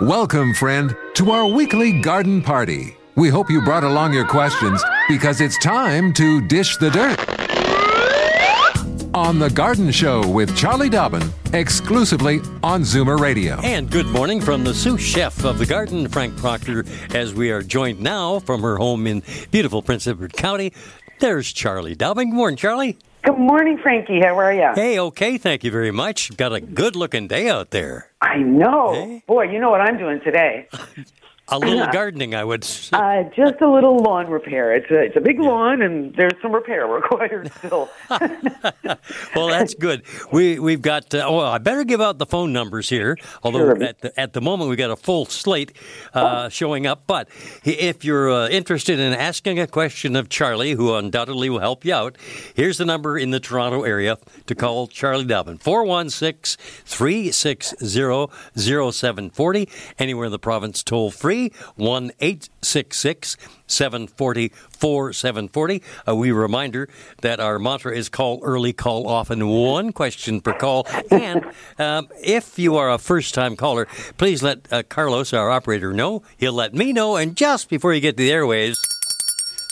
Welcome, friend, to our weekly garden party. We hope you brought along your questions because it's time to dish the dirt. On The Garden Show with Charlie Dobbin, exclusively on Zoomer Radio. And good morning from the sous chef of the garden, Frank Proctor, as we are joined now from her home in beautiful Prince Edward County. There's Charlie Dobbin. Good morning, Charlie. Good morning, Frankie. How are you? Hey, okay, thank you very much. Got a good looking day out there. I know. Hey. Boy, you know what I'm doing today? A little gardening, I would say. Uh, just a little lawn repair. It's a, it's a big lawn, and there's some repair required still. well, that's good. We we've got. Uh, oh, I better give out the phone numbers here. Although Sure. at the, at the moment we've got a full slate uh, showing up. But if you're uh, interested in asking a question of Charlie, who undoubtedly will help you out, here's the number in the Toronto area to call Charlie Dobbin 416-360-0740. Anywhere in the province, toll free eight six six. 740 4740. A wee reminder that our mantra is call early, call often, one question per call. And um, if you are a first time caller, please let uh, Carlos, our operator, know. He'll let me know. And just before you get to the airwaves,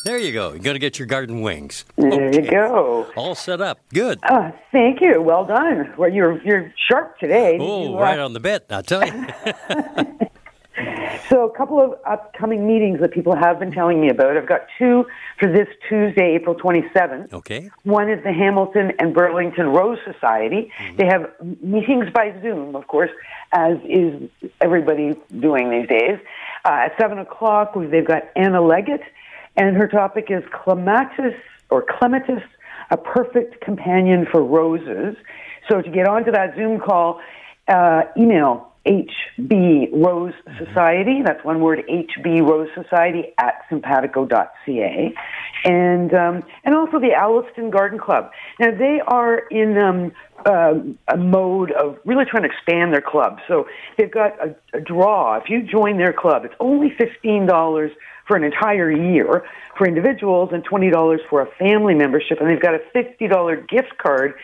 there you go. You're going to get your garden wings. There you go. All set up. Good. Uh, thank you. Well done. Well, you're you're sharp today. Oh, You, uh, right on the bit, I'll tell you. So, a couple of upcoming meetings that people have been telling me about. I've got two for this Tuesday, April 27th. Okay. One is the Hamilton and Burlington Rose Society. They have meetings by Zoom, of course, as is everybody doing these days. Uh, at 7 o'clock, they've got Anna Leggett, and her topic is Clematis or Clematis, a perfect companion for roses. So to get onto that Zoom call, uh, email HB Rose Society. That's one word, HB Rose Society at simpatico.ca. And, um, and also the Alliston Garden Club. Now, they are in um, uh, a mode of really trying to expand their club. So they've got a, a draw. If you join their club, it's only $15 for an entire year for individuals and $20 for a family membership. And they've got a $50 gift card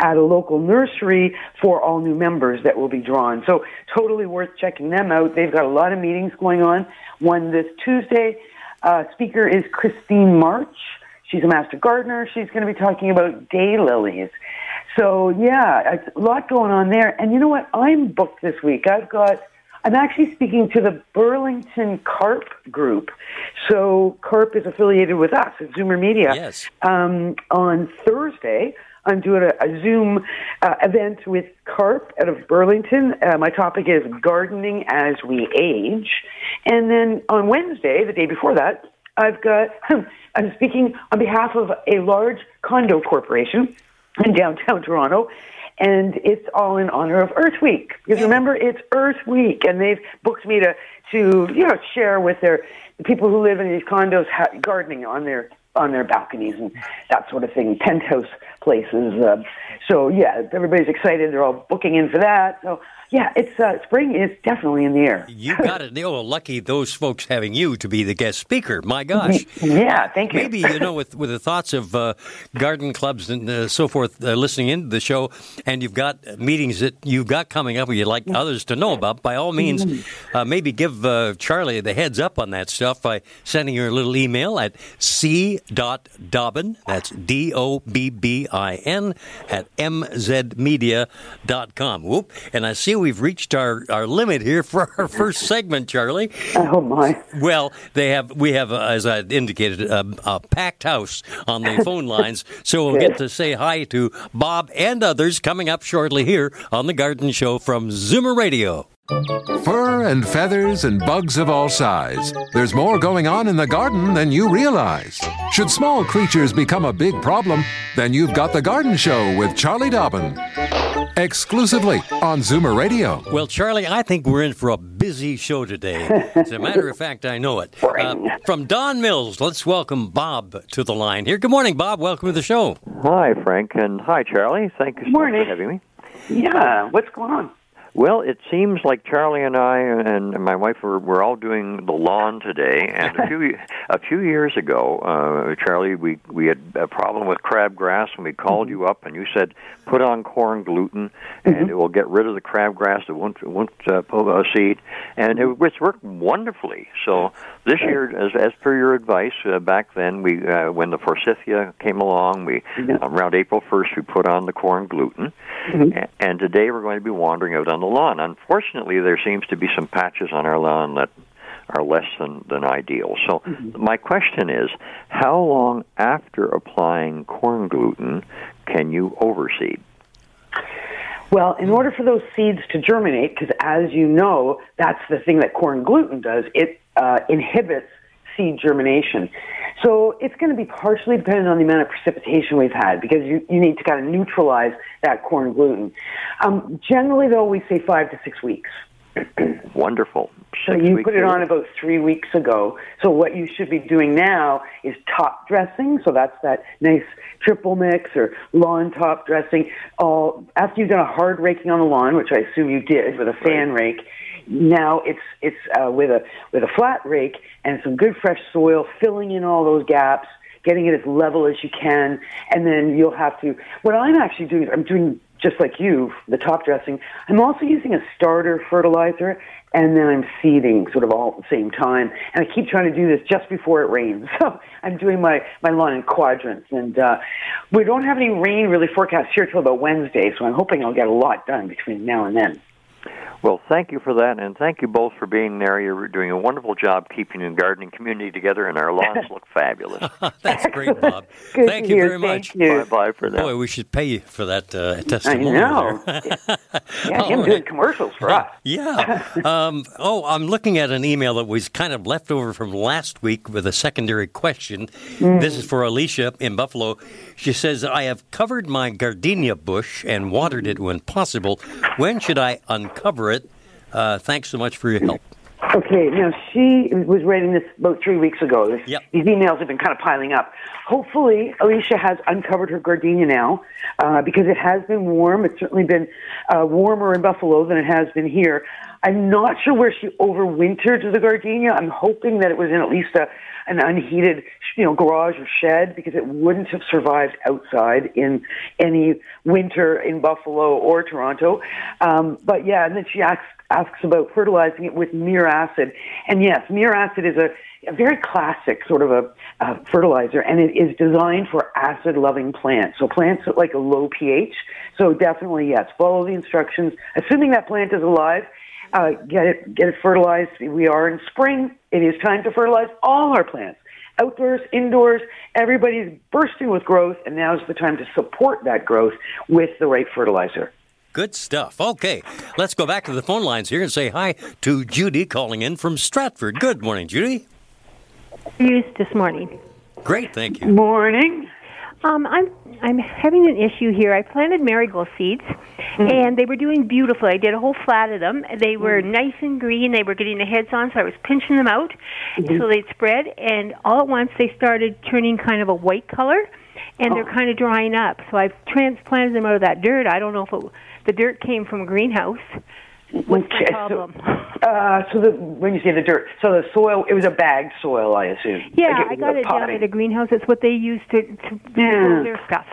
at a local nursery for all new members that will be drawn. So totally worth checking them out. They've got a lot of meetings going on. One this Tuesday. Uh, speaker is Christine March. She's a master gardener. She's going to be talking about daylilies. So yeah, it's a lot going on there. And you know what? I'm booked this week. I've got. I'm actually speaking to the Burlington CARP Group. So CARP is affiliated with us at Zoomer Media. Yes. Um, on Thursday, I'm doing a, a Zoom uh, event with CARP out of Burlington. Uh, my topic is gardening as we age. And then on Wednesday, the day before that, I've got, I'm speaking on behalf of a large condo corporation in downtown Toronto. And it's all in honor of Earth Week. Because remember, it's Earth Week, and they've booked me to, to you know, share with their the people who live in these condos ha- gardening on their on their balconies and that sort of thing, penthouse places. Uh, so yeah, everybody's excited. They're all booking in for that. So yeah, it's uh, spring is definitely in the air. You got it. Oh, lucky those folks having you to be the guest speaker. My gosh. Yeah, thank you. Maybe you know, with with the thoughts of uh, garden clubs and uh, so forth, uh, listening into the show, and you've got meetings that you've got coming up, or you'd like others to know about. By all means, uh, maybe give uh, Charlie the heads up on that stuff by sending her a little email at c dot dobbin. That's d o b b i n at mzmedia.com. Whoop! And I see we've reached our, our limit here for our first segment, Charlie. oh my. Well, they have. We have, uh, as I indicated, a, a packed house on the phone lines, so we'll get to say hi to Bob and others coming up shortly here on the Garden Show from Zoomer Radio. Fur and feathers and bugs of all size. There's more going on in the garden than you realize. Should small creatures become a big problem, then you've got the Garden Show with Charlie Dobbin. exclusively on Zoomer Radio. Well, Charlie, I think we're in for a busy show today. As a matter of fact, I know it. Uh, from Don Mills, let's welcome Bob to the line here. Good morning, Bob. Welcome to the show. Hi, Frank, and hi, Charlie. Thank you so much for having me. Yeah, what's going on? Well, it seems like Charlie and I and my wife were, were all doing the lawn today. And a few a few years ago, uh, Charlie, we we had a problem with crabgrass, and we called you up, and you said put on corn gluten, and it will get rid of the crabgrass. It won't won't uh, pull a seed, and it, it's worked wonderfully. So this year, as as per your advice uh, back then, we uh, when the forsythia came along, we Yeah. around April first we put on the corn gluten, A- and today we're going to be wandering out on the lawn. Unfortunately, there seems to be some patches on our lawn that are less than, than ideal. So my question is, how long after applying corn gluten can you overseed? Well, in order for those seeds to germinate, because as you know, that's the thing that corn gluten does, it uh, inhibits seed germination. So it's going to be partially dependent on the amount of precipitation we've had because you, you need to kind of neutralize that corn gluten. Um, generally, though, we say five to six weeks. Wonderful. So you put it later. on about three weeks ago. So what you should be doing now is top dressing. So that's that nice triple mix or lawn top dressing. All after you've done a hard raking on the lawn, which I assume you did with a fan rake. Now it's it's uh, with a with a flat rake and some good fresh soil, filling in all those gaps, getting it as level as you can, and then you'll have to. What I'm actually doing is I'm doing just like you, the top dressing. I'm also using a starter fertilizer, and then I'm seeding sort of all at the same time. And I keep trying to do this just before it rains. So I'm doing my, my lawn in quadrants. And uh, we don't have any rain really forecast here till about Wednesday, so I'm hoping I'll get a lot done between now and then. Well, thank you for that, and thank you both for being there. You're doing a wonderful job keeping the gardening community together, and our lawns look fabulous. That's great, Bob. Good Thank you very much. Bye bye for that. Boy, we should pay you for that uh, I know. yeah, him right. doing commercials for us. Yeah. Um, oh, I'm looking at an email that was kind of left over from last week with a secondary question. This is for Alicia in Buffalo. She says, I have covered my gardenia bush and watered it when possible. When should I uncover it? Uh, thanks so much for your help. Okay, now she was writing this about three weeks ago. This, Yep. These emails have been kind of piling up. Hopefully, Alicia has uncovered her gardenia now uh, because it has been warm. It's certainly been uh, warmer in Buffalo than it has been here. I'm not sure where she overwintered the gardenia. I'm hoping that it was in at least a, an unheated, you know, garage or shed because it wouldn't have survived outside in any winter in Buffalo or Toronto. Um, but yeah, and then she asks asks about fertilizing it with Miracid. And yes, Miracid is a, a very classic sort of a, a fertilizer, and it is designed for acid-loving plants. So plants at like a low pH. So definitely yes, follow the instructions. Assuming that plant is alive, uh, get it get it fertilized. We are in spring. It is time to fertilize all our plants. Outdoors, indoors, everybody's bursting with growth, and now's the time to support that growth with the right fertilizer. Good stuff. Okay, let's go back to the phone lines here and say hi to Judy calling in from Stratford. Good morning, Judy. used this morning. Great, thank you. Morning. Um, I'm I'm having an issue here. I planted marigold seeds, hmm. and they were doing beautifully. I did a whole flat of them. They hmm. were nice and green. They were getting the heads on, so I was pinching them out, mm-hmm. so they'd spread. And all at once, they started turning kind of a white color, and they're oh. kind of drying up. So I've transplanted them out of that dirt. I don't know if it, the dirt came from a greenhouse. What's Okay, the so- Uh, so the, when you say the dirt, so the soil, it was a bagged soil, I assume. yeah, Like I got it down potting. at a greenhouse. It's what they use to, to Yeah. grow their stuff.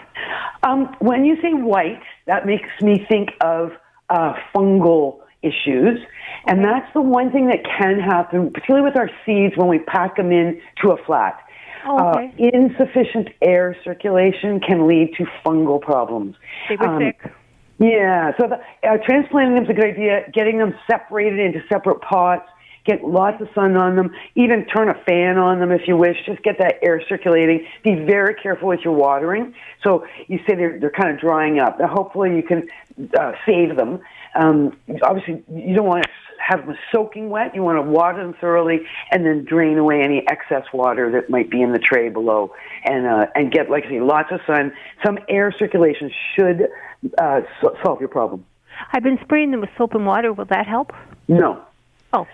Um, when you say white, that makes me think of uh, fungal issues, and that's the one thing that can happen, particularly with our seeds when we pack them in to a flat. Oh, okay. Uh, insufficient air circulation can lead to fungal problems. They were Um, sick. Yeah, so the, uh, transplanting them is a good idea. Getting them separated into separate pots, Get lots of sun on them. Even turn a fan on them if you wish. Just get that air circulating. Be very careful with your watering. So you say they're, they're kind of drying up. Now, hopefully you can uh, save them. Um, obviously, you don't want to have them soaking wet. You want to water them thoroughly and then drain away any excess water that might be in the tray below. And, uh, and get, like I say, lots of sun. Some air circulation should uh, solve your problem. I've been spraying them with soap and water. Will that help? No. Oh.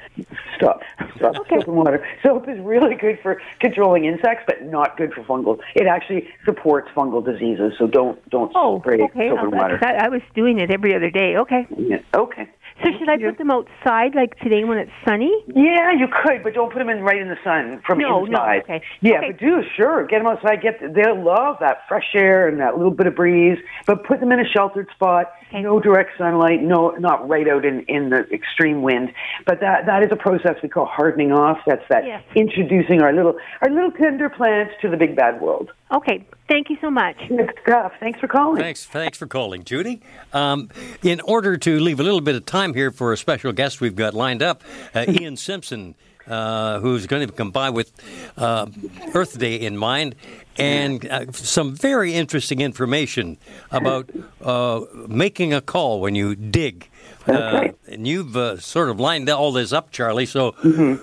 Stop. Stop. Okay. Soap and water. Soap is really good for controlling insects, but not good for fungal. It actually supports fungal diseases, so don't don't oh, spray okay. soap and water. I, was doing it every other day. Okay. Yeah. Okay. So should I put them outside like today when it's sunny? Yeah, you could, but don't put them in right in the sun from no, inside. No, okay. Yeah, okay. but do sure get them outside. Get they'll love that fresh air and that little bit of breeze. But put them in a sheltered spot. Okay. No direct sunlight. No, not right out in in the extreme wind. But that that is a process we call hardening off. That's that Yes. introducing our little our little tender plants to the big bad world. Okay. Thank you so much. Good stuff. Thanks for calling. Thanks, thanks for calling, Judy. Um, in order to leave a little bit of time here for a special guest we've got lined up, uh, Ian Simpson, uh, who's going to come by with uh, Earth Day in mind and uh, some very interesting information about uh, making a call when you dig. Okay. and you've uh, sort of lined all this up, Charlie. So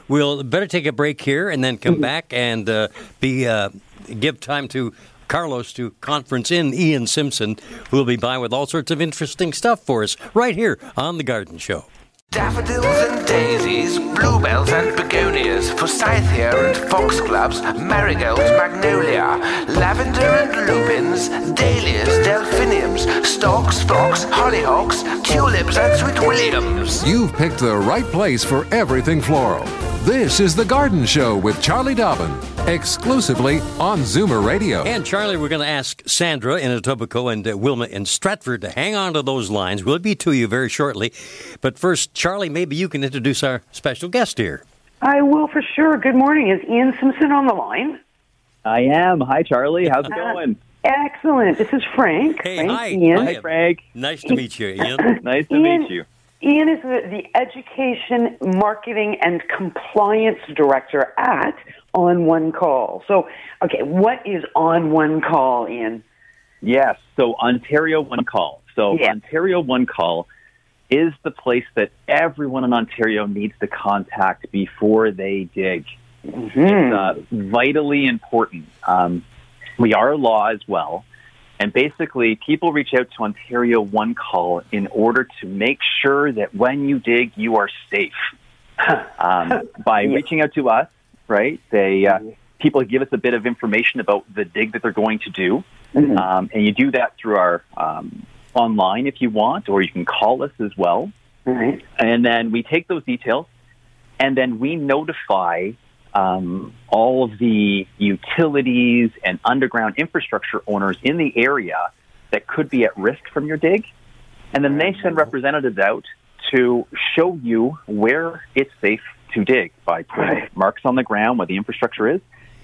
we'll better take a break here and then come back and uh, be uh, give time to Carlos to conference in Ian Simpson, who will be by with all sorts of interesting stuff for us right here on the Garden Show. Daffodils and daisies, bluebells and begonias, forsythia and foxgloves, marigolds, magnolia, lavender and lupins, dahlias, delphiniums, stalks, phlox, hollyhocks, tulips and sweet williams. You've picked the right place for everything floral. This is The Garden Show with Charlie Dobbin, exclusively on Zoomer Radio. And Charlie, we're going to ask Sandra in Etobicoke and uh, Wilma in Stratford to hang on to those lines. We'll be to you very shortly. But first, Charlie, maybe you can introduce our special guest here. I will for sure. Good morning. Is Ian Simpson on the line? I am. Hi, Charlie. How's it going? Excellent. This is Frank. Hey, Frank, hi. Ian. Hi. Hi, Frank. Nice to meet you, Ian. Nice to Ian- meet you. Ian is the, Education, Marketing, and Compliance Director at On One Call. So, okay, what is On One Call, Ian? Yes. So Ontario One Call. So. Ontario One Call is the place that everyone in Ontario needs to contact before they dig. Mm-hmm. It's uh, vitally important. Um, we are a law as well. And basically, people reach out to Ontario One Call in order to make sure that when you dig, you are safe. Um, by Yeah. reaching out to us, right? They uh, people give us a bit of information about the dig that they're going to do, Mhm. um, and you do that through our um, online if you want, or you can call us as well. Right. And then we take those details, and then we notify um, all of the utilities and underground infrastructure owners in the area that could be at risk from your dig. And then they send representatives out to show you where it's safe to dig by putting marks on the ground where the infrastructure is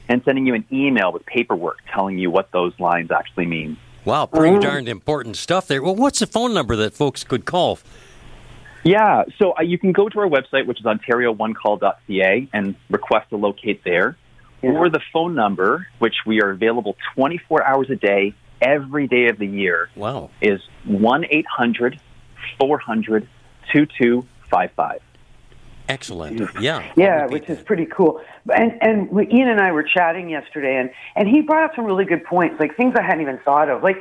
and sending you an email with paperwork telling you what those lines actually mean. Wow, pretty darned important stuff there. Well, what's the phone number that folks could call? Yeah, so uh, you can go to our website, which is ontarioonecall.ca, and request to locate there. Yeah. Or the phone number, which we are available 24 hours a day, every day of the year, Wow. is 1 800 400 2255. Excellent. Yeah. Yeah, which is pretty cool. And and we- Ian and I were chatting yesterday, and and he brought up some really good points, like things I hadn't even thought of. Like,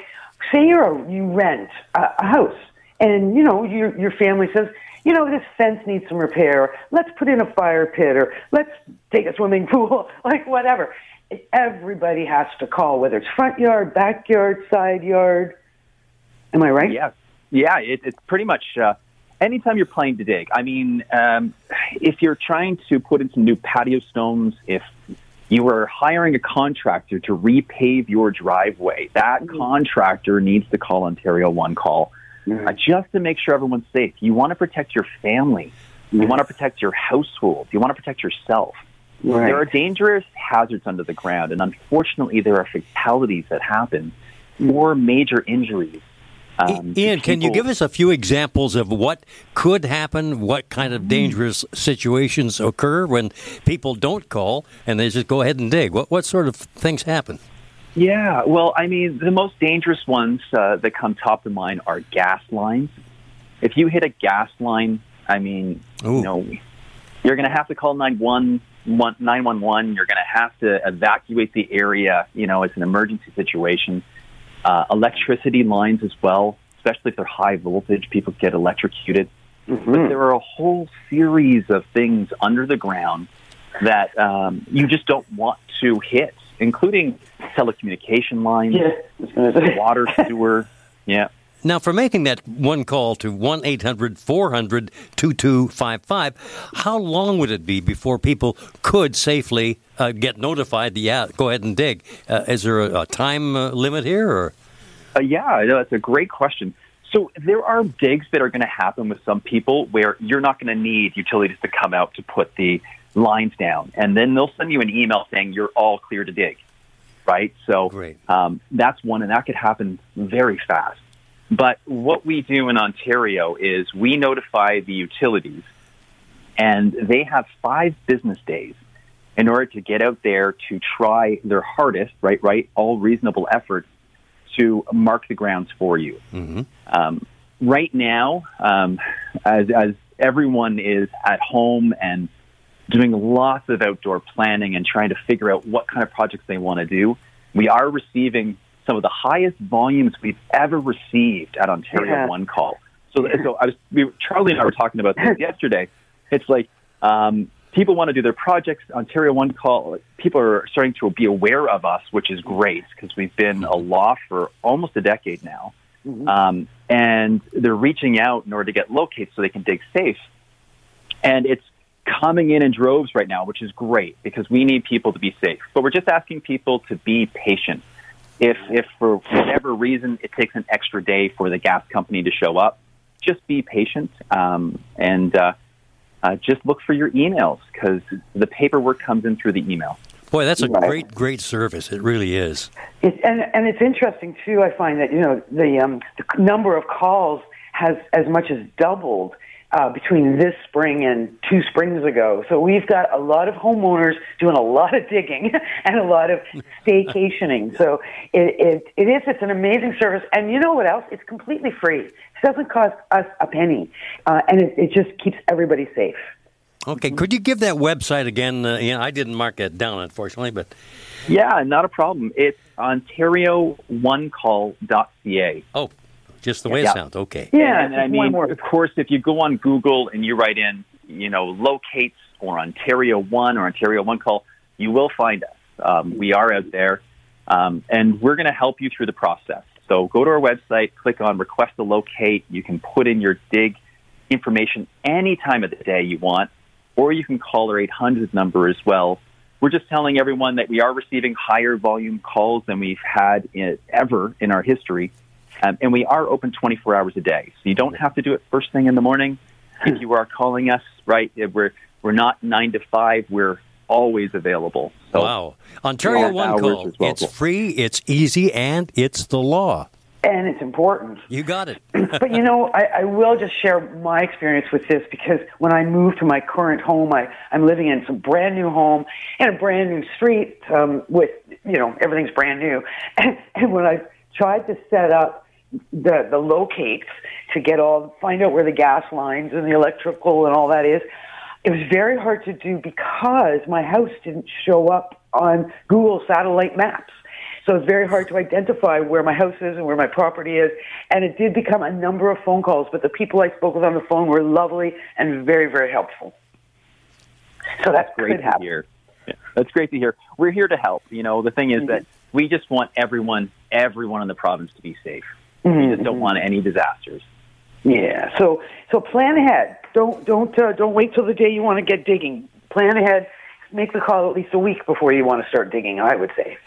say you're a, you rent a, a house, and you know your your family says, you know, this fence needs some repair. Let's put in a fire pit, or let's take a swimming pool, like whatever. Everybody has to call, whether it's front yard, backyard, side yard. Am I right? Yeah, yeah, it, it's pretty much uh, anytime you're planning to dig. I mean, um, if you're trying to put in some new patio stones, if you are hiring a contractor to repave your driveway, that contractor needs to call Ontario One Call uh, just to make sure everyone's safe. You want to protect your family. You want to protect your household. You want to protect yourself. Right. There are dangerous hazards under the ground, and unfortunately, there are fatalities that happen or major injuries Um, Ian, can you give us a few examples of what could happen, what kind of dangerous situations occur when people don't call and they just go ahead and dig? What, what sort of things happen? Yeah, well, I mean, the most dangerous ones uh, that come top of mind are gas lines. If you hit a gas line, I mean, Ooh. you know, you're going to have to call 911. 911. You're going to have to evacuate the area. You know, it's an emergency situation. Uh, electricity lines as well, especially if they're high voltage, people get electrocuted. Mm-hmm. But there are a whole series of things under the ground that um, you just don't want to hit, including telecommunication lines, yeah. water, sewer. Yeah. Now, for making that one call to 1 800 400 2255, how long would it be before people could safely uh, get notified? Yeah, go ahead and dig. Uh, is there a, a time uh, limit here? Or? Uh, yeah, that's a great question. So there are digs that are going to happen with some people where you're not going to need utilities to come out to put the lines down, and then they'll send you an email saying you're all clear to dig. Right, so um, that's one, and that could happen very fast. But what we do in Ontario is we notify the utilities, and they have five business days in order to get out there to try their hardest, right, right, all reasonable efforts to mark the grounds for you. Mm-hmm. Um, right now, um, as, as everyone is at home and doing lots of outdoor planning and trying to figure out what kind of projects they want to do, we are receiving some of the highest volumes we've ever received at Ontario yeah. One Call. So, so I was, we, Charlie and I were talking about this yesterday. It's like um, people want to do their projects. Ontario One Call, people are starting to be aware of us, which is great because we've been a law for almost a decade now. Mm-hmm. Um, and they're reaching out in order to get locates so they can dig safe. And it's coming in in droves right now, which is great because we need people to be safe. But we're just asking people to be patient if, if for whatever reason it takes an extra day for the gas company to show up, just be patient um, and uh, uh, just look for your emails because the paperwork comes in through the email. Boy, that's a right. great, great service. It really is. It, and and it's interesting too. I find that you know the, um, the number of calls has as much as doubled uh, between this spring and two springs ago. So we've got a lot of homeowners doing a lot of digging and a lot of staycationing. So it, it, it is, it's an amazing service. And you know what else? It's completely free. It doesn't cost us a penny. Uh, and it, it just keeps everybody safe. Okay, could you give that website again? Uh, yeah, I didn't mark it down, unfortunately, but yeah, not a problem. It's Ontario OntarioOneCall.ca. Oh, just the way yeah. it sounds. Okay. Yeah, and, and I mean, of course, if you go on Google and you write in, you know, locates or Ontario One or Ontario One Call, you will find us. Um, we are out there, um, and we're going to help you through the process. So go to our website, click on Request a Locate. You can put in your dig information any time of the day you want, or you can call our 800 number as well. We're just telling everyone that we are receiving higher volume calls than we've had in, ever in our history. Um, and we are open 24 hours a day. So you don't have to do it first thing in the morning. If you are calling us, right, we're, we're not 9 to 5. We're always available. So wow. Ontario One Call. Well. It's free, it's easy, and it's the law. And it's important. You got it. but you know, I, I will just share my experience with this because when I moved to my current home, I, I'm living in some brand new home in a brand new street um, with, you know, everything's brand new. And, and when I tried to set up the the locates to get all find out where the gas lines and the electrical and all that is. It was very hard to do because my house didn't show up on Google satellite maps. So it's very hard to identify where my house is and where my property is. And it did become a number of phone calls, but the people I spoke with on the phone were lovely and very, very helpful. So that's, great to happen. hear. Yeah, that's great to hear. We're here to help. You know, the thing is mm-hmm. that we just want everyone, everyone in the province to be safe. Mm-hmm. You just don't want any disasters. Yeah. So so plan ahead. Don't don't uh, don't wait till the day you want to get digging. Plan ahead. Make the call at least a week before you want to start digging. I would say.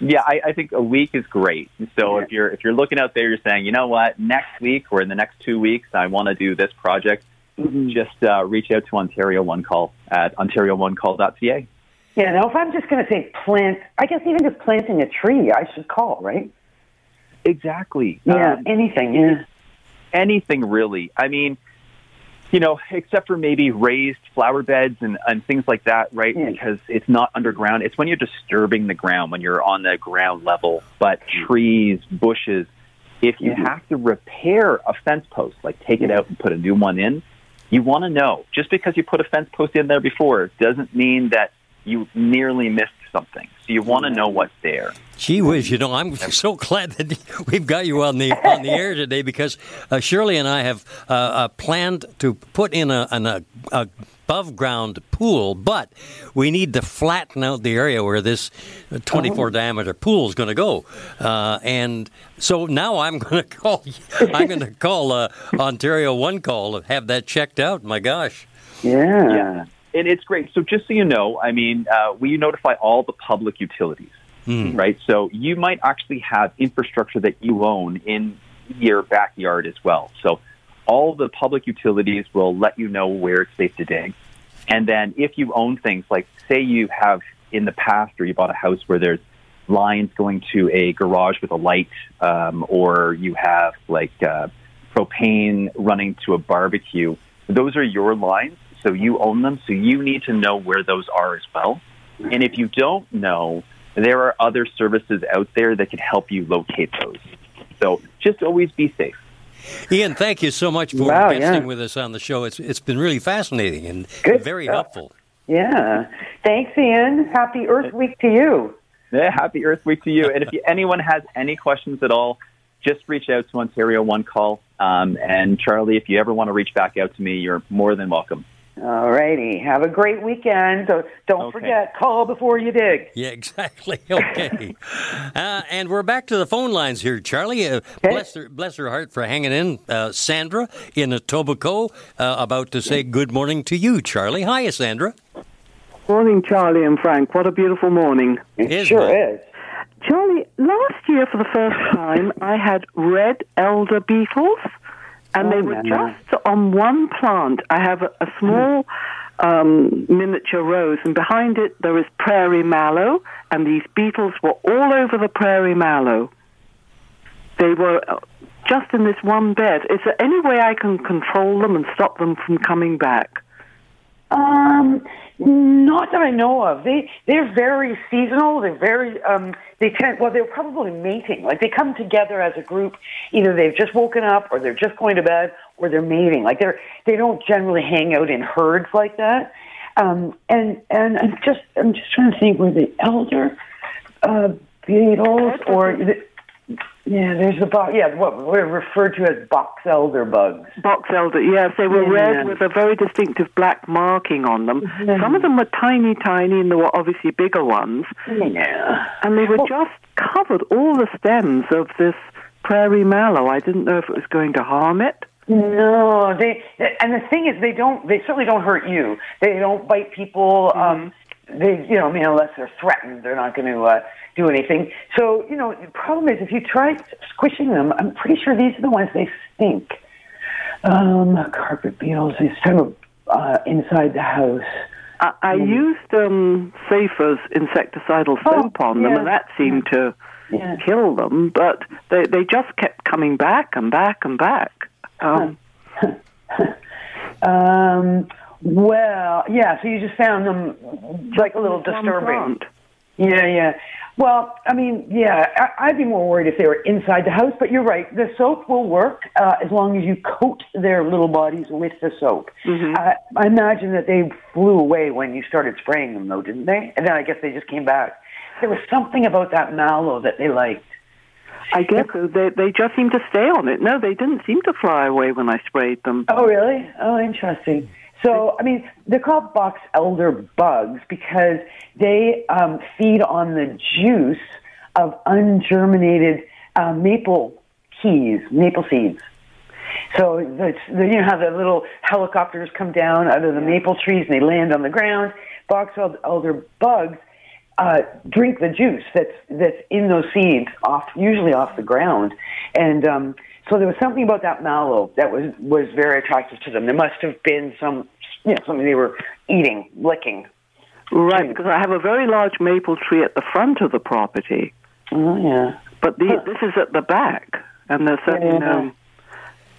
Yeah, I, I think a week is great. So yeah. if you're if you're looking out there, you're saying, you know what, next week or in the next two weeks, I want to do this project. Mm-hmm. Just uh, reach out to Ontario One Call at ontario1call.ca. Yeah. Now, if I'm just going to say plant, I guess even just planting a tree, I should call, right? Exactly. Yeah, Um, anything. Yeah. anything really. I mean, you know, except for maybe raised flower beds and, and things like that, right? Yeah. Because it's not underground. It's when you're disturbing the ground, when you're on the ground level. But trees, bushes, if you Mhm. have to repair a fence post, like take it out and put a new one in, you want to know. Just because you put a fence post in there before doesn't mean that you nearly missed something. So you want to know what's there. Gee whiz, you know, I'm so glad that we've got you on the on the air today because uh, Shirley and I have uh, uh, planned to put in a, an a, above ground pool, but we need to flatten out the area where this 24 diameter pool is going to go. Uh, and so now I'm going to call I'm going to call uh, Ontario One Call and have that checked out. My gosh. Yeah. Yeah. And it's great. So just so you know, I mean, uh, we notify all the public utilities, right? So you might actually have infrastructure that you own in your backyard as well. So all the public utilities will let you know where it's safe to dig. And then if you own things like, say, you have in the past or you bought a house where there's lines going to a garage with a light, um, or you have like uh, propane running to a barbecue, those are your lines. So you own them. So you need to know where those are as well. And if you don't know, there are other services out there that can help you locate those. So just always be safe. Ian, thank you so much for Wow, guesting yeah. with us on the show. It's it's been really fascinating and Good very stuff. helpful. Yeah. Thanks, Ian. Happy Earth Week to you. Yeah, happy Earth Week to you. And if you, anyone has any questions at all, just reach out to Ontario One Call. Um, and Charlie, if you ever want to reach back out to me, you're more than welcome. All righty. Have a great weekend. So don't Okay. forget, call before you dig. Yeah, exactly. Okay. uh, and we're back to the phone lines here, Charlie. Uh, bless, her, bless her heart for hanging in. Uh, Sandra in Etobicoke uh, about to say good morning to you, Charlie. Hiya, Sandra. Morning, Charlie and Frank. What a beautiful morning. It Isn't sure it? is. Charlie, last year for the first time, I had red elder beetles, and Oh, they were no. just on one plant. I have a, a small um, miniature rose, and behind it there is prairie mallow, and these beetles were all over the prairie mallow. They were uh, just in this one bed. Is there any way I can control them and stop them from coming back? Um, not that I know of. They they're very seasonal. They're very um. They tend well. They're probably mating. Like they come together as a group. Either they've just woken up, or they're just going to bed, or they're mating. Like they're they don't generally hang out in herds like that. Um, and and I'm just I'm just trying to think. Were the elder uh, beetles or the, yeah? There's a box. Yeah, what we're referred to as box elder bugs. Box elder, yes, they were Yeah. red with a very distinctive black marking on them. Some of them were tiny, tiny, and there were obviously bigger ones. Yeah. And they were just covered all the stems of this prairie mallow. I didn't know if it was going to harm it. No, they and the thing is, they don't. They certainly don't hurt you. They don't bite people. Um, they, you know, I mean, unless they're threatened, they're not going to uh, do anything. So, you know, the problem is if you try squishing them, I'm pretty sure these are the ones they stink. Um, carpet beetles. These kind of uh, inside the house. I, I used um, Safer's insecticidal Oh, soap on them, yeah. and that seemed to Yeah. kill them. But they they just kept coming back and back and back. Um, Um, well, yeah. So you just found them like a little disturbing. Yeah, yeah. Well, I mean, yeah, I, I'd be more worried if they were inside the house, but you're right. The soap will work uh, as long as you coat their little bodies with the soap. I, I imagine that they flew away when you started spraying them, though, didn't they? And then I guess they just came back. There was something about that mallow that they liked. I guess they they just seemed to stay on it. No, they didn't seem to fly away when I sprayed them. Oh, really? Oh, interesting. So, I mean, they're called box elder bugs because they um, feed on the juice of ungerminated uh, maple keys, maple seeds. So, it's, the, you know how the little helicopters come down out of the maple trees and they land on the ground? Box elder bugs uh, drink the juice that's that's in those seeds off usually off the ground and um so there was something about that mallow that was was very attractive to them there must have been some you know something they were eating licking Right, because I have a very large maple tree at the front of the property. oh yeah but the, this is at the back, and there's certainly no.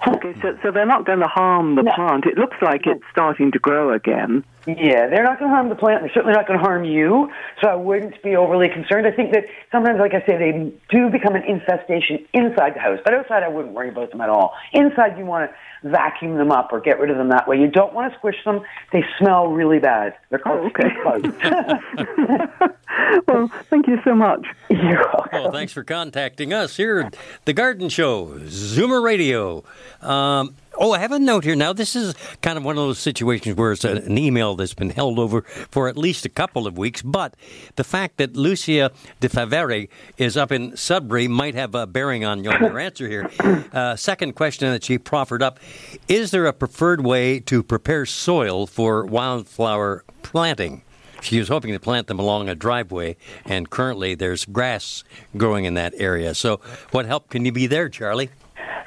Okay, so, so they're not going to harm the No. plant. It looks like it's starting to grow again. Yeah, they're not going to harm the plant. They're certainly not going to harm you. So I wouldn't be overly concerned. I think that sometimes, like I say, they do become an infestation inside the house. But outside, I wouldn't worry about them at all. Inside, you want to vacuum them up or get rid of them that way. You don't want to squish them. They smell really bad. They're called Oh, okay. stink bugs. Well, thank you so much. You're welcome. Well, thanks for contacting us here at The Garden Show, Zoomer Radio. Um, oh, I have a note here now. This is kind of one of those situations where it's an email that's been held over for at least a couple of weeks, but the fact that Lucia de Favere is up in Sudbury might have a bearing on your, your answer here. Uh, second question that she proffered up Is there a preferred way to prepare soil for wildflower planting? She was hoping to plant them along a driveway, and currently there's grass growing in that area. So, what help can you be there, Charlie?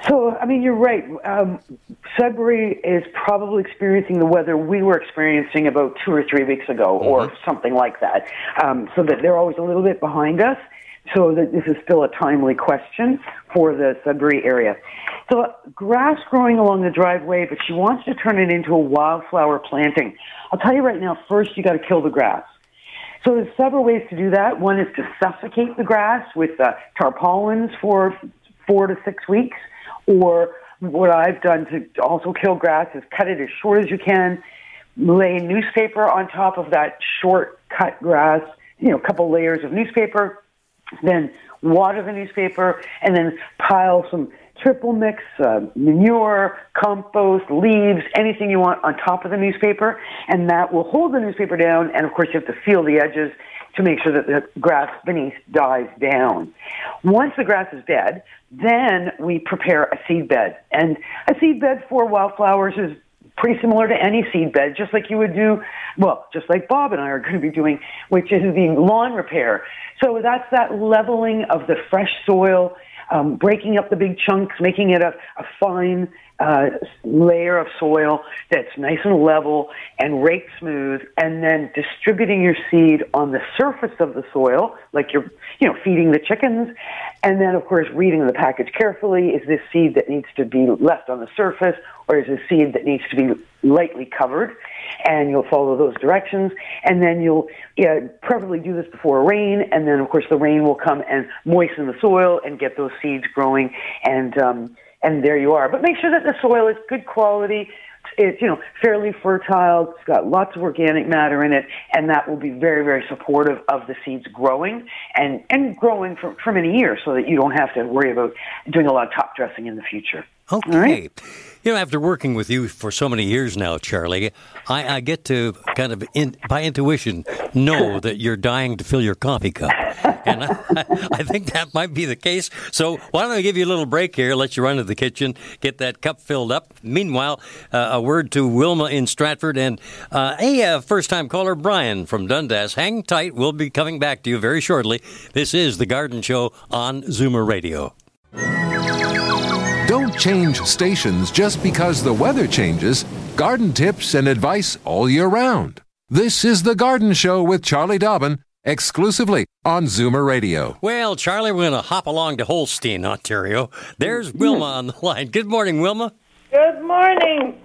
So, I mean, you're right. Um, Sudbury is probably experiencing the weather we were experiencing about two or three weeks ago, or something like that. Um, so that they're always a little bit behind us. So that this is still a timely question for the Sudbury area. So, grass growing along the driveway, but she wants to turn it into a wildflower planting. I'll tell you right now. First, you got to kill the grass. So there's several ways to do that. One is to suffocate the grass with uh, tarpaulins for four to six weeks, or what I've done to also kill grass is cut it as short as you can, lay newspaper on top of that short cut grass, you know, a couple layers of newspaper, then water the newspaper, and then pile some triple mix, uh, manure, compost, leaves, anything you want on top of the newspaper, and that will hold the newspaper down. And of course, you have to feel the edges to make sure that the grass beneath dies down. Once the grass is dead, then we prepare a seed bed. And a seed bed for wildflowers is pretty similar to any seed bed, just like you would do, well, just like Bob and I are going to be doing, which is the lawn repair. So that's that leveling of the fresh soil, um, breaking up the big chunks, making it a, a fine uh, layer of soil that's nice and level and rake smooth, and then distributing your seed on the surface of the soil, like you're, you know, feeding the chickens, and then of course reading the package carefully. Is this seed that needs to be left on the surface, or is this seed that needs to be lightly covered? And you'll follow those directions, and then you'll yeah, preferably do this before rain, and then of course the rain will come and moisten the soil and get those seeds growing, and um, and there you are. But make sure that the soil is good quality. It's you know fairly fertile. It's got lots of organic matter in it, and that will be very very supportive of the seeds growing and and growing for for many years, so that you don't have to worry about doing a lot of top dressing in the future. Okay. You know, after working with you for so many years now, Charlie, I, I get to kind of, in, by intuition, know that you're dying to fill your coffee cup. And I, I think that might be the case. So why don't I give you a little break here, let you run to the kitchen, get that cup filled up. Meanwhile, uh, a word to Wilma in Stratford and uh, a uh, first time caller, Brian from Dundas. Hang tight. We'll be coming back to you very shortly. This is The Garden Show on Zoomer Radio. Don't change stations just because the weather changes. Garden tips and advice all year round. This is The Garden Show with Charlie Dobbin, exclusively on Zoomer Radio. Well, Charlie, we're going to hop along to Holstein, Ontario. There's Wilma on the line. Good morning, Wilma. Good morning.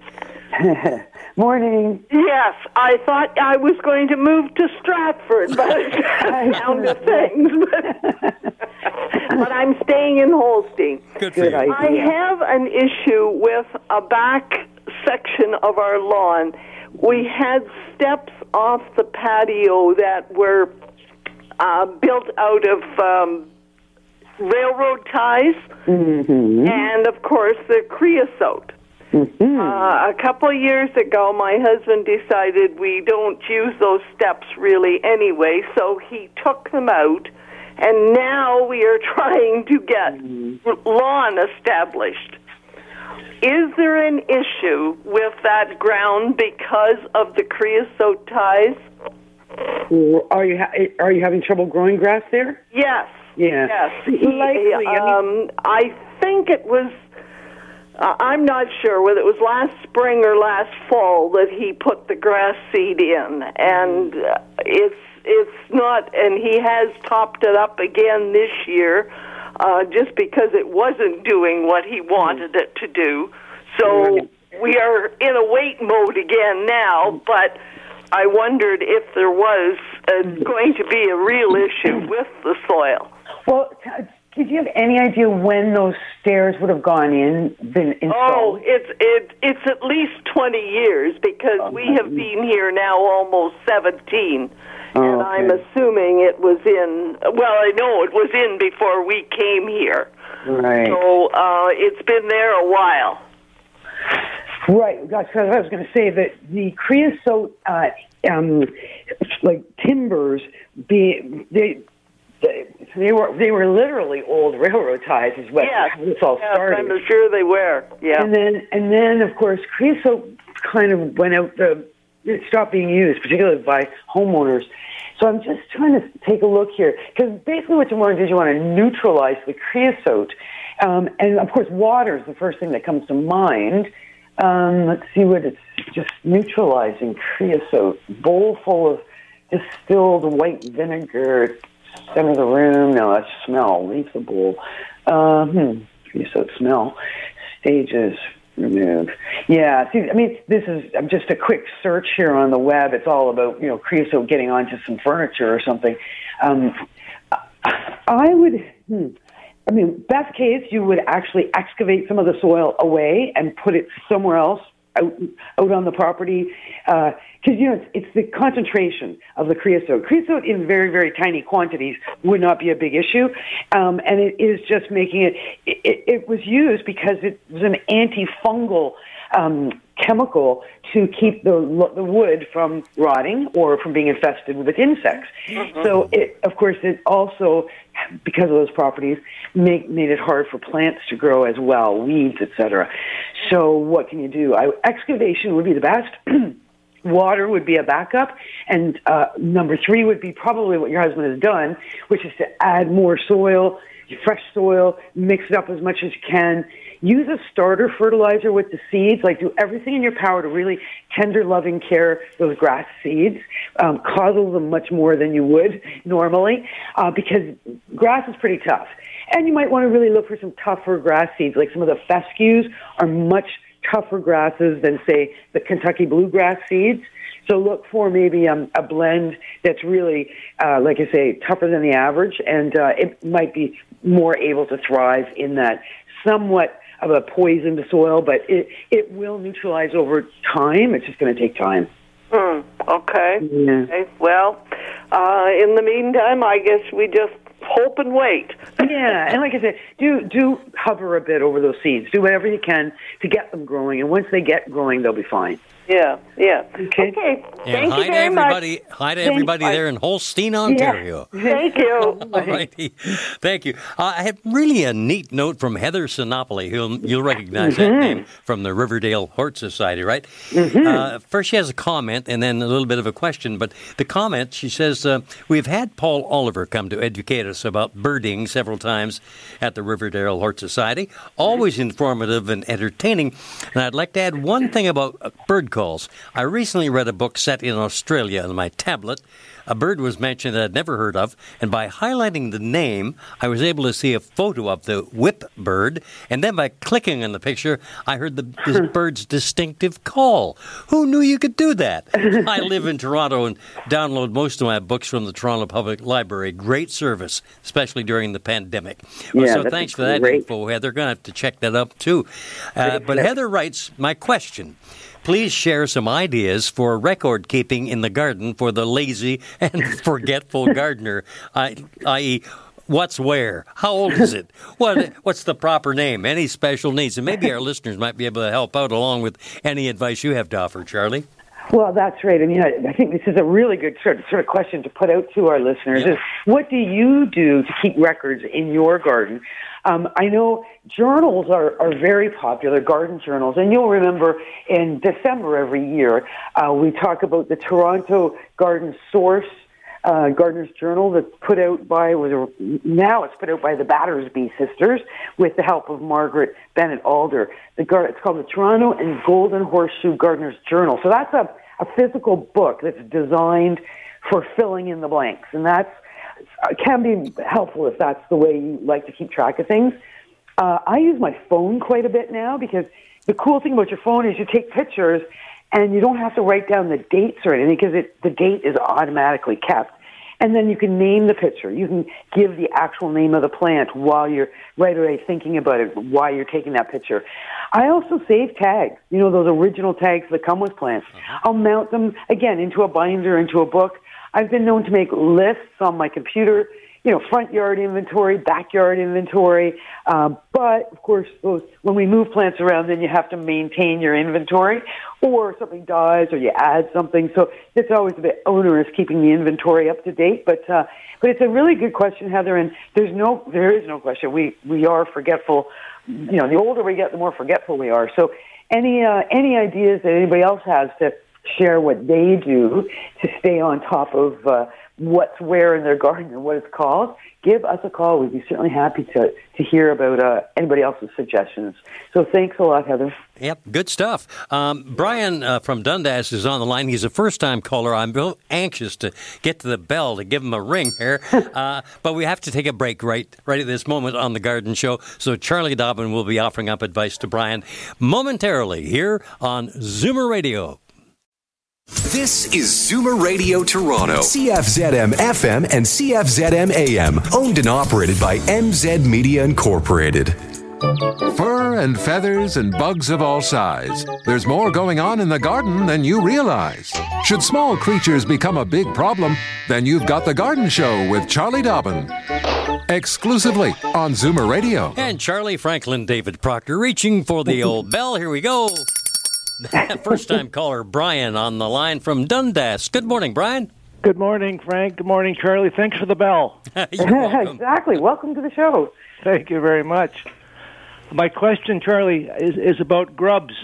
Morning. Yes, I thought I was going to move to Stratford, but down to things. But, but I'm staying in Holstein. Good for Good you. idea. I have an issue with a back section of our lawn. We had steps off the patio that were uh, built out of um, railroad ties, and of course the creosote. Uh, a couple of years ago, my husband decided we don't use those steps really anyway, so he took them out, and now we are trying to get lawn established. Is there an issue with that ground because of the creosote ties? Are you ha- are you having trouble growing grass there? Yes. Yeah. Yes. He, Likely, um, I think it was. Uh, I'm not sure whether it was last spring or last fall that he put the grass seed in, and uh, it's it's not. And he has topped it up again this year. uh, just because it wasn't doing what he wanted it to do. So we are in a wait mode again now, but I wondered if there was uh, going to be a real issue with the soil. Well, t- did you have any idea when those stairs would have gone in, been installed? Oh, it's it, it's at least twenty years because we have been here now almost seventeen, and I'm assuming it was in. Well, I know it was in before we came here, Right. so uh, it's been there a while. Right. What I was going to say. That the creosote, uh, um, like timbers, be they. They, they were they were literally old railroad ties, is what Yes, this all yes, started. I'm sure they were. Yeah. And then, and then, of course, creosote kind of went out the. It stopped being used, particularly by homeowners. So I'm just trying to take a look here because basically what you want to do is you want to neutralize the creosote, um, and of course, water is the first thing that comes to mind. Um, let's see what it's just neutralizing creosote. Bowl full of distilled white vinegar. Center of the room. No, that's smell. Leave the bowl. Uh, hmm. Creosote smell. Stages. Remove. Yeah. See, I mean, this is just a quick search here on the web. It's all about you know creosote getting onto some furniture or something. Um, I would. Hmm, I mean, best case, you would actually excavate some of the soil away and put it somewhere else out, out on the property. Because, you know, it's, it's the concentration of the creosote. Creosote in very, very tiny quantities would not be a big issue. Um, and it is just making it, it, it was used because it was an antifungal um, chemical to keep the the wood from rotting or from being infested with insects. So, it, of course, it also, because of those properties, make, made it hard for plants to grow as well, weeds, etc. So, what can you do? I, excavation would be the best. Water would be a backup, and uh, number three would be probably what your husband has done, which is to add more soil, fresh soil, mix it up as much as you can. Use a starter fertilizer with the seeds. Like do everything in your power to really tender, loving care those grass seeds. Um, coddle them much more than you would normally, uh, because grass is pretty tough. And you might want to really look for some tougher grass seeds, like some of the fescues are much tougher grasses than say the Kentucky bluegrass seeds. So look for maybe um, a blend that's really, uh, like I say, tougher than the average, and uh, it might be more able to thrive in that somewhat of a poison to soil, but it it will neutralize over time. It's just going to take time. Hmm. Okay. Yeah. Okay. Well, uh, in the meantime, I guess we just hope and wait. yeah, and like I said, do do hover a bit over those seeds. Do whatever you can to get them growing, and once they get growing, they'll be fine. Yeah. Yeah. Okay. Okay. And Thank hi you to very much. everybody. Hi to everybody there in Holstein, Ontario. Yeah. Thank you. All righty. Thank you. Uh, I have really a neat note from Heather Sinopoli. You'll, you'll recognize that name from the Riverdale Hort Society, right? Uh, first, she has a comment and then a little bit of a question. But the comment, she says, uh, We've had Paul Oliver come to educate us about birding several times at the Riverdale Hort Society. Always informative and entertaining. And I'd like to add one thing about uh, bird calls. I recently read a book set in Australia on my tablet. A bird was mentioned that I'd never heard of, and by highlighting the name, I was able to see a photo of the whip bird, and then by clicking on the picture, I heard the this bird's distinctive call. Who knew you could do that? I live in Toronto and download most of my books from the Toronto Public Library. Great service, especially during the pandemic. Well, Yeah, so that's thanks for that great. info, Heather. Going to have to check that up too. Uh, but Heather writes, my question. Please share some ideas for record keeping in the garden for the lazy and forgetful gardener, I, i.e., what's where? How old is it? What what's the proper name? Any special needs? And maybe our listeners might be able to help out along with any advice you have to offer, Charlie. Well, that's right. I mean, I, I think this is a really good sort of, sort of question to put out to our listeners. Yeah. Is what do you do to keep records in your garden? Um, I know journals are, are very popular, garden journals, and you'll remember in December every year uh, we talk about the Toronto Garden Source uh, Gardener's Journal that's put out by was now it's put out by the Battersby sisters with the help of Margaret Bennett Alder. The gar- it's called the Toronto and Golden Horseshoe Gardener's Journal. So that's a, a physical book that's designed for filling in the blanks, and that's can be helpful if that's the way you like to keep track of things. Uh, I use my phone quite a bit now because the cool thing about your phone is you take pictures and you don't have to write down the dates or anything because it, the date is automatically kept. And then you can name the picture. You can give the actual name of the plant while you're right away thinking about it, why you're taking that picture. I also save tags, you know, those original tags that come with plants. I'll mount them again into a binder, into a book. I've been known to make lists on my computer you know, front yard inventory, backyard inventory. Um, but of course, when we move plants around, then you have to maintain your inventory, or something dies, or you add something. So it's always a bit onerous keeping the inventory up to date. But uh, but it's a really good question, Heather. And there's no there is no question. We we are forgetful. You know, the older we get, the more forgetful we are. So any uh, any ideas that anybody else has to share what they do to stay on top of uh, what's where in their garden and what it's called, give us a call. We'd be certainly happy to, to hear about uh, anybody else's suggestions. So thanks a lot, Heather. Yep, good stuff. Um, Brian uh, from Dundas is on the line. He's a first time caller. I'm real anxious to get to the bell to give him a ring here. uh, but we have to take a break right, right at this moment on the Garden Show. So Charlie Dobbin will be offering up advice to Brian momentarily here on Zoomer Radio. This is Zoomer Radio Toronto, CFZM FM and CFZM AM, owned and operated by MZ Media Incorporated. Fur and feathers and bugs of all size. There's more going on in the garden than you realize. Should small creatures become a big problem, then you've got The Garden Show with Charlie Dobbin. Exclusively on Zoomer Radio. And Charlie Franklin David Proctor reaching for the old bell. Here we go. First time caller Brian on the line from Dundas. Good morning, Brian. Good morning, Frank. Good morning, Charlie. Thanks for the bell. exactly. Welcome to the show. Thank you very much. My question, Charlie, is, is about grubs.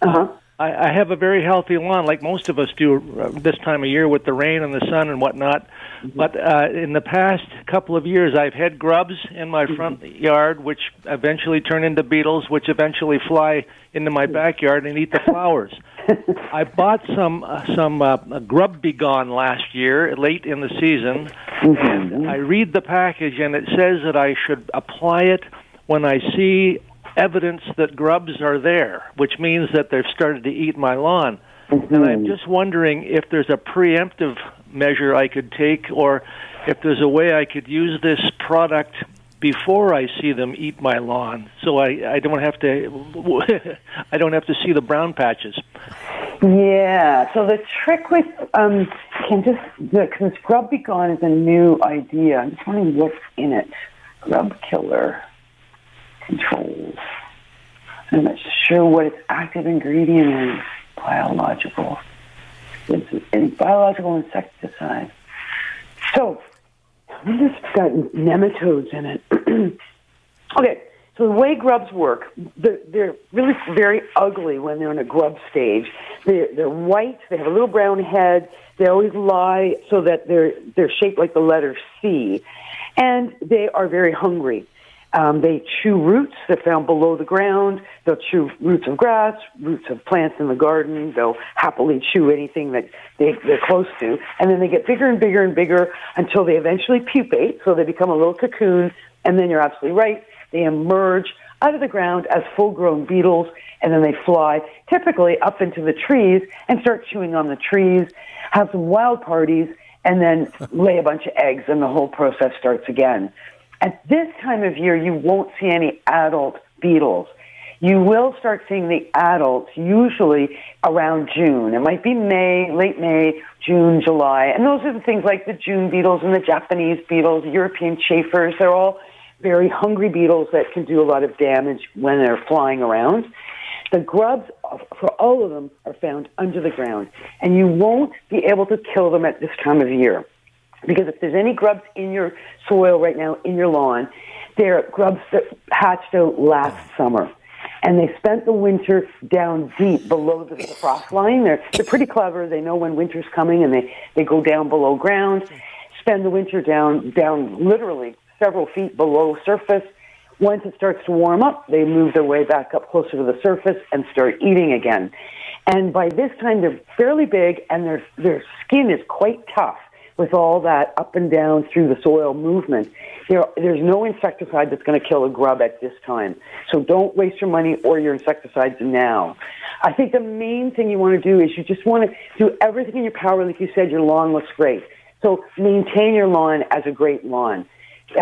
Uh-huh. I, I have a very healthy lawn, like most of us do uh, this time of year with the rain and the sun and whatnot. Mm-hmm. But uh, in the past couple of years, I've had grubs in my Mm-hmm. front yard, which eventually turn into beetles, which eventually fly into my Mm. backyard and eat the flowers. I bought some uh, some uh, grub begone last year, late in the season, Mm-hmm. and I read the package and it says that I should apply it when I see evidence that grubs are there, which means that they've started to eat my lawn. And I'm just wondering if there's a preemptive measure I could take, or if there's a way I could use this product before I see them eat my lawn, so I, I don't have to I don't have to see the brown patches. Yeah. So the trick with um, can just because Grub Be Gone is a new idea. I'm just wondering what's in it. Grub killer controls. I'm not sure what its active ingredient is. Biological. It's a biological insecticide. So this got nematodes in it. okay, so the way grubs work, they're, they're really very ugly when they're in a grub stage. They're, they're white, they have a little brown head, they always lie so that they're, they're shaped like the letter C, and they are very hungry. Um, they chew roots that found below the ground. They'll chew roots of grass, roots of plants in the garden. They'll happily chew anything that they, they're close to. And then they get bigger and bigger and bigger until they eventually pupate, so they become a little cocoon. And then you're absolutely right. They emerge out of the ground as full grown beetles, and then they fly typically up into the trees and start chewing on the trees, have some wild parties, and then lay a bunch of eggs, and the whole process starts again. At this time of year, you won't see any adult beetles. You will start seeing the adults usually around June. It might be May, late May, June, July. And those are the things like the June beetles and the Japanese beetles, European chafers. They're all very hungry beetles that can do a lot of damage when they're flying around. The grubs, for all of them, are found under the ground. And you won't be able to kill them at this time of year. Because if there's any grubs in your soil right now, in your lawn, they're grubs that hatched out last summer. And they spent the winter down deep below the frost line. They're, they're pretty clever. They know when winter's coming and they, they go down below ground, spend the winter down, down literally several feet below surface. Once it starts to warm up, they move their way back up closer to the surface and start eating again. And by this time, they're fairly big and their, their skin is quite tough with all that up and down through the soil movement, there, there's no insecticide that's going to kill a grub at this time. So don't waste your money or your insecticides now. I think the main thing you want to do is you just want to do everything in your power. Like you said, your lawn looks great. So maintain your lawn as a great lawn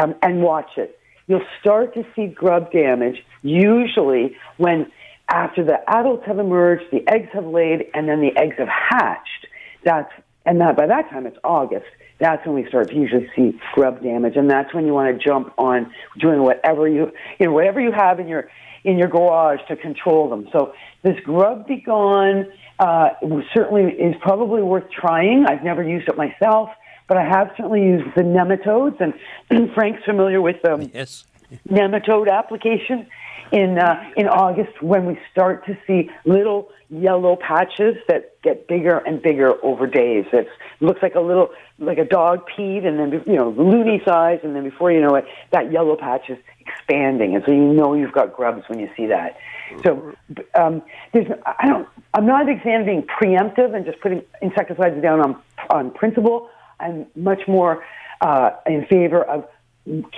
um, and watch it. You'll start to see grub damage usually when after the adults have emerged, the eggs have laid, and then the eggs have hatched. That's and that by that time it's August. That's when we start to usually see grub damage, and that's when you want to jump on doing whatever you you know whatever you have in your in your garage to control them. So this grub be gone uh, certainly is probably worth trying. I've never used it myself, but I have certainly used the nematodes, and Frank's familiar with them. Yes. Nematode application in uh, in August when we start to see little yellow patches that get bigger and bigger over days. It looks like a little like a dog peed, and then you know loonie size, and then before you know it, that yellow patch is expanding, and so you know you've got grubs when you see that. So um, there's I don't I'm not a big fan of being preemptive and just putting insecticides down on on principle. I'm much more uh, in favor of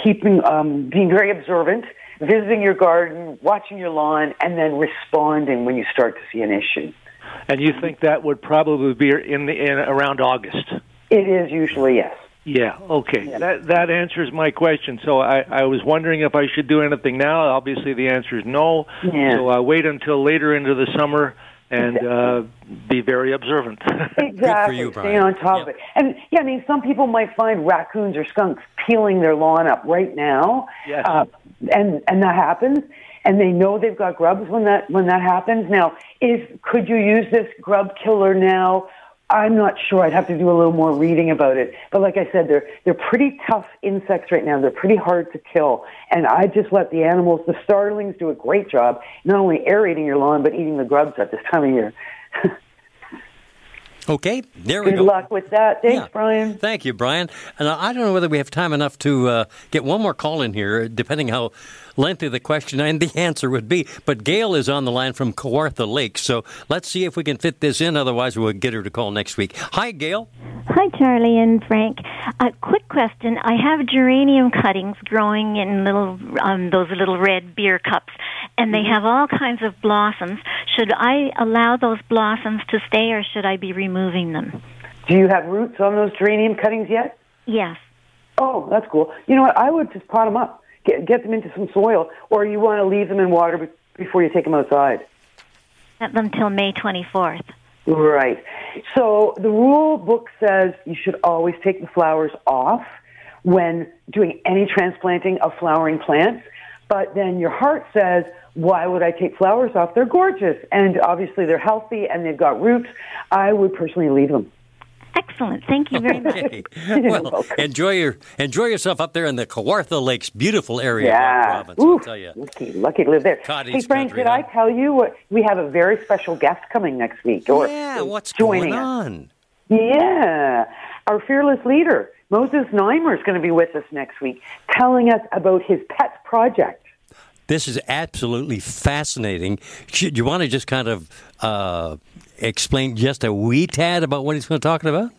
keeping um, being very observant visiting your garden, watching your lawn, and then responding when you start to see an issue. And you think that would probably be in the in around August? It is usually yes. Yeah. Okay. Yeah. That that answers my question. So I I was wondering if I should do anything now. Obviously, the answer is no. Yeah. So I uh, wait until later into the summer and uh, be very observant. exactly. you, Stay on top yep. of it. And yeah, I mean, some people might find raccoons or skunks peeling their lawn up right now. Yes. Uh, and and that happens. And they know they've got grubs when that when that happens. Now, is could you use this grub killer now? I'm not sure. I'd have to do a little more reading about it. But like I said, they're they're pretty tough insects right now. They're pretty hard to kill. And I just let the animals, the starlings, do a great job, not only aerating your lawn but eating the grubs at this time of year. Okay, there we go. Good luck with that. Thanks, Yeah. Brian. Thank you, Brian. And I don't know whether we have time enough to uh, get one more call in here, depending how lengthy the question and the answer would be. But Gail is on the line from Kawartha Lake, so let's see if we can fit this in. Otherwise, we'll get her to call next week. Hi, Gail. Hi, Charlie and Frank. A quick question. I have geranium cuttings growing in little um, those little red beer cups, and they have all kinds of blossoms. Should I allow those blossoms to stay, or should I be removing them? Do you have roots on those geranium cuttings yet? Yes. Oh, that's cool. You know what? I would just pot them up, get, get them into some soil, or you want to leave them in water be- before you take them outside. Set them till May 24th. Right. So the rule book says you should always take the flowers off when doing any transplanting of flowering plants. But then your heart says, why would I take flowers off? They're gorgeous. And obviously they're healthy and they've got roots. I would personally leave them. Excellent. Thank you very much. Okay. Well, enjoy your enjoy yourself up there in the Kawartha Lakes, beautiful area Yeah. of our province. I'll tell you. Lucky, lucky to live there. Cottage hey, Frank, country, did I tell you what, we have a very special guest coming next week? Or Yeah, what's joining going us. on? Yeah. Our fearless leader, Moses Znaimer, is going to be with us next week, telling us about his pet project. This is absolutely fascinating. Should you want to just kind of uh, explain just a wee tad about what he's going to talk about?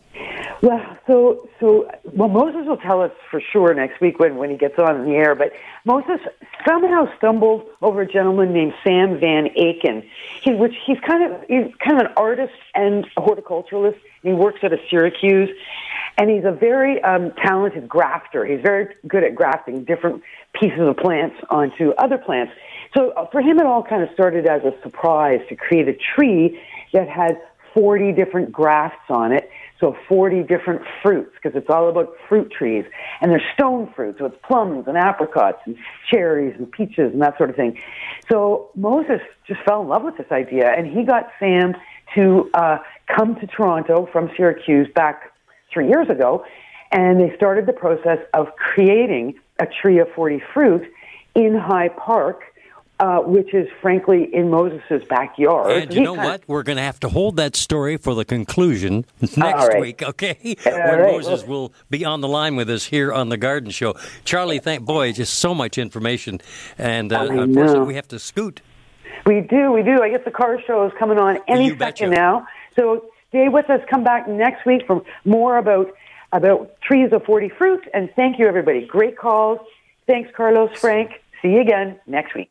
Well, so so well, Moses will tell us for sure next week when when he gets on the air. But Moses somehow stumbled over a gentleman named Sam Van Aken, he, which he's kind of he's kind of an artist and a horticulturalist. He works at a Syracuse, and he's a very um, talented grafter. He's very good at grafting different pieces of plants onto other plants. So uh, for him, it all kind of started as a surprise to create a tree that had 40 different grafts on it. So 40 different fruits, because it's all about fruit trees. And they're stone fruit, so it's plums and apricots and cherries and peaches and that sort of thing. So Moses just fell in love with this idea, and he got Sam to uh, come to Toronto from Syracuse back three years ago, and they started the process of creating a tree of 40 fruit in High Park, uh, which is frankly in Moses' backyard. And you He know what? We're going to have to hold that story for the conclusion next right. week, okay? All when right, Moses well- will be on the line with us here on the Garden Show. Charlie, thank boy, just so much information, and uh, unfortunately we have to scoot. We do, we do. I guess the car show is coming on any You betcha. second now. So stay with us. Come back next week for more about about trees of 40 fruit. And thank you, everybody. Great calls. Thanks, Carlos, Frank. See you again next week.